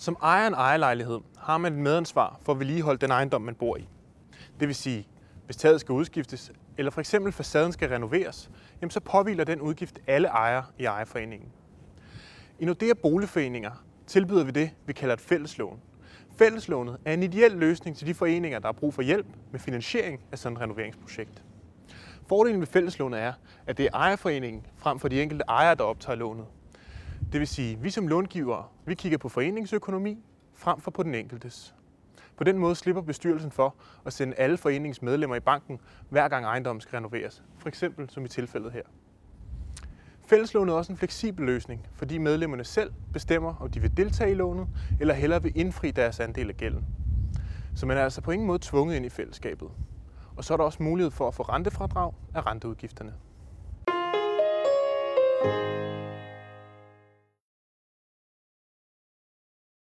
Som ejer en ejerlejlighed har man et medansvar for at vedligeholde den ejendom, man bor i. Det vil sige, hvis taget skal udskiftes, eller for eksempel facaden skal renoveres, jamen så påviler den udgift alle ejere i ejerforeningen. I Nordea Boligforeninger tilbyder vi det, vi kalder et fælleslån. Fælleslånet er en ideel løsning til de foreninger, der har brug for hjælp med finansiering af sådan et renoveringsprojekt. Fordelen ved fælleslånet er, at det er ejerforeningen frem for de enkelte ejere, der optager lånet. Det vil sige, at vi som långivere, vi kigger på foreningsøkonomi frem for på den enkeltes. På den måde slipper bestyrelsen for at sende alle foreningens medlemmer i banken, hver gang ejendommen skal renoveres. For eksempel som i tilfældet her. Fælleslånet er også en fleksibel løsning, fordi medlemmerne selv bestemmer, om de vil deltage i lånet, eller hellere vil indfri deres andel af gælden. Så man er altså på ingen måde tvunget ind i fællesskabet. Og så er der også mulighed for at få rentefradrag af renteudgifterne.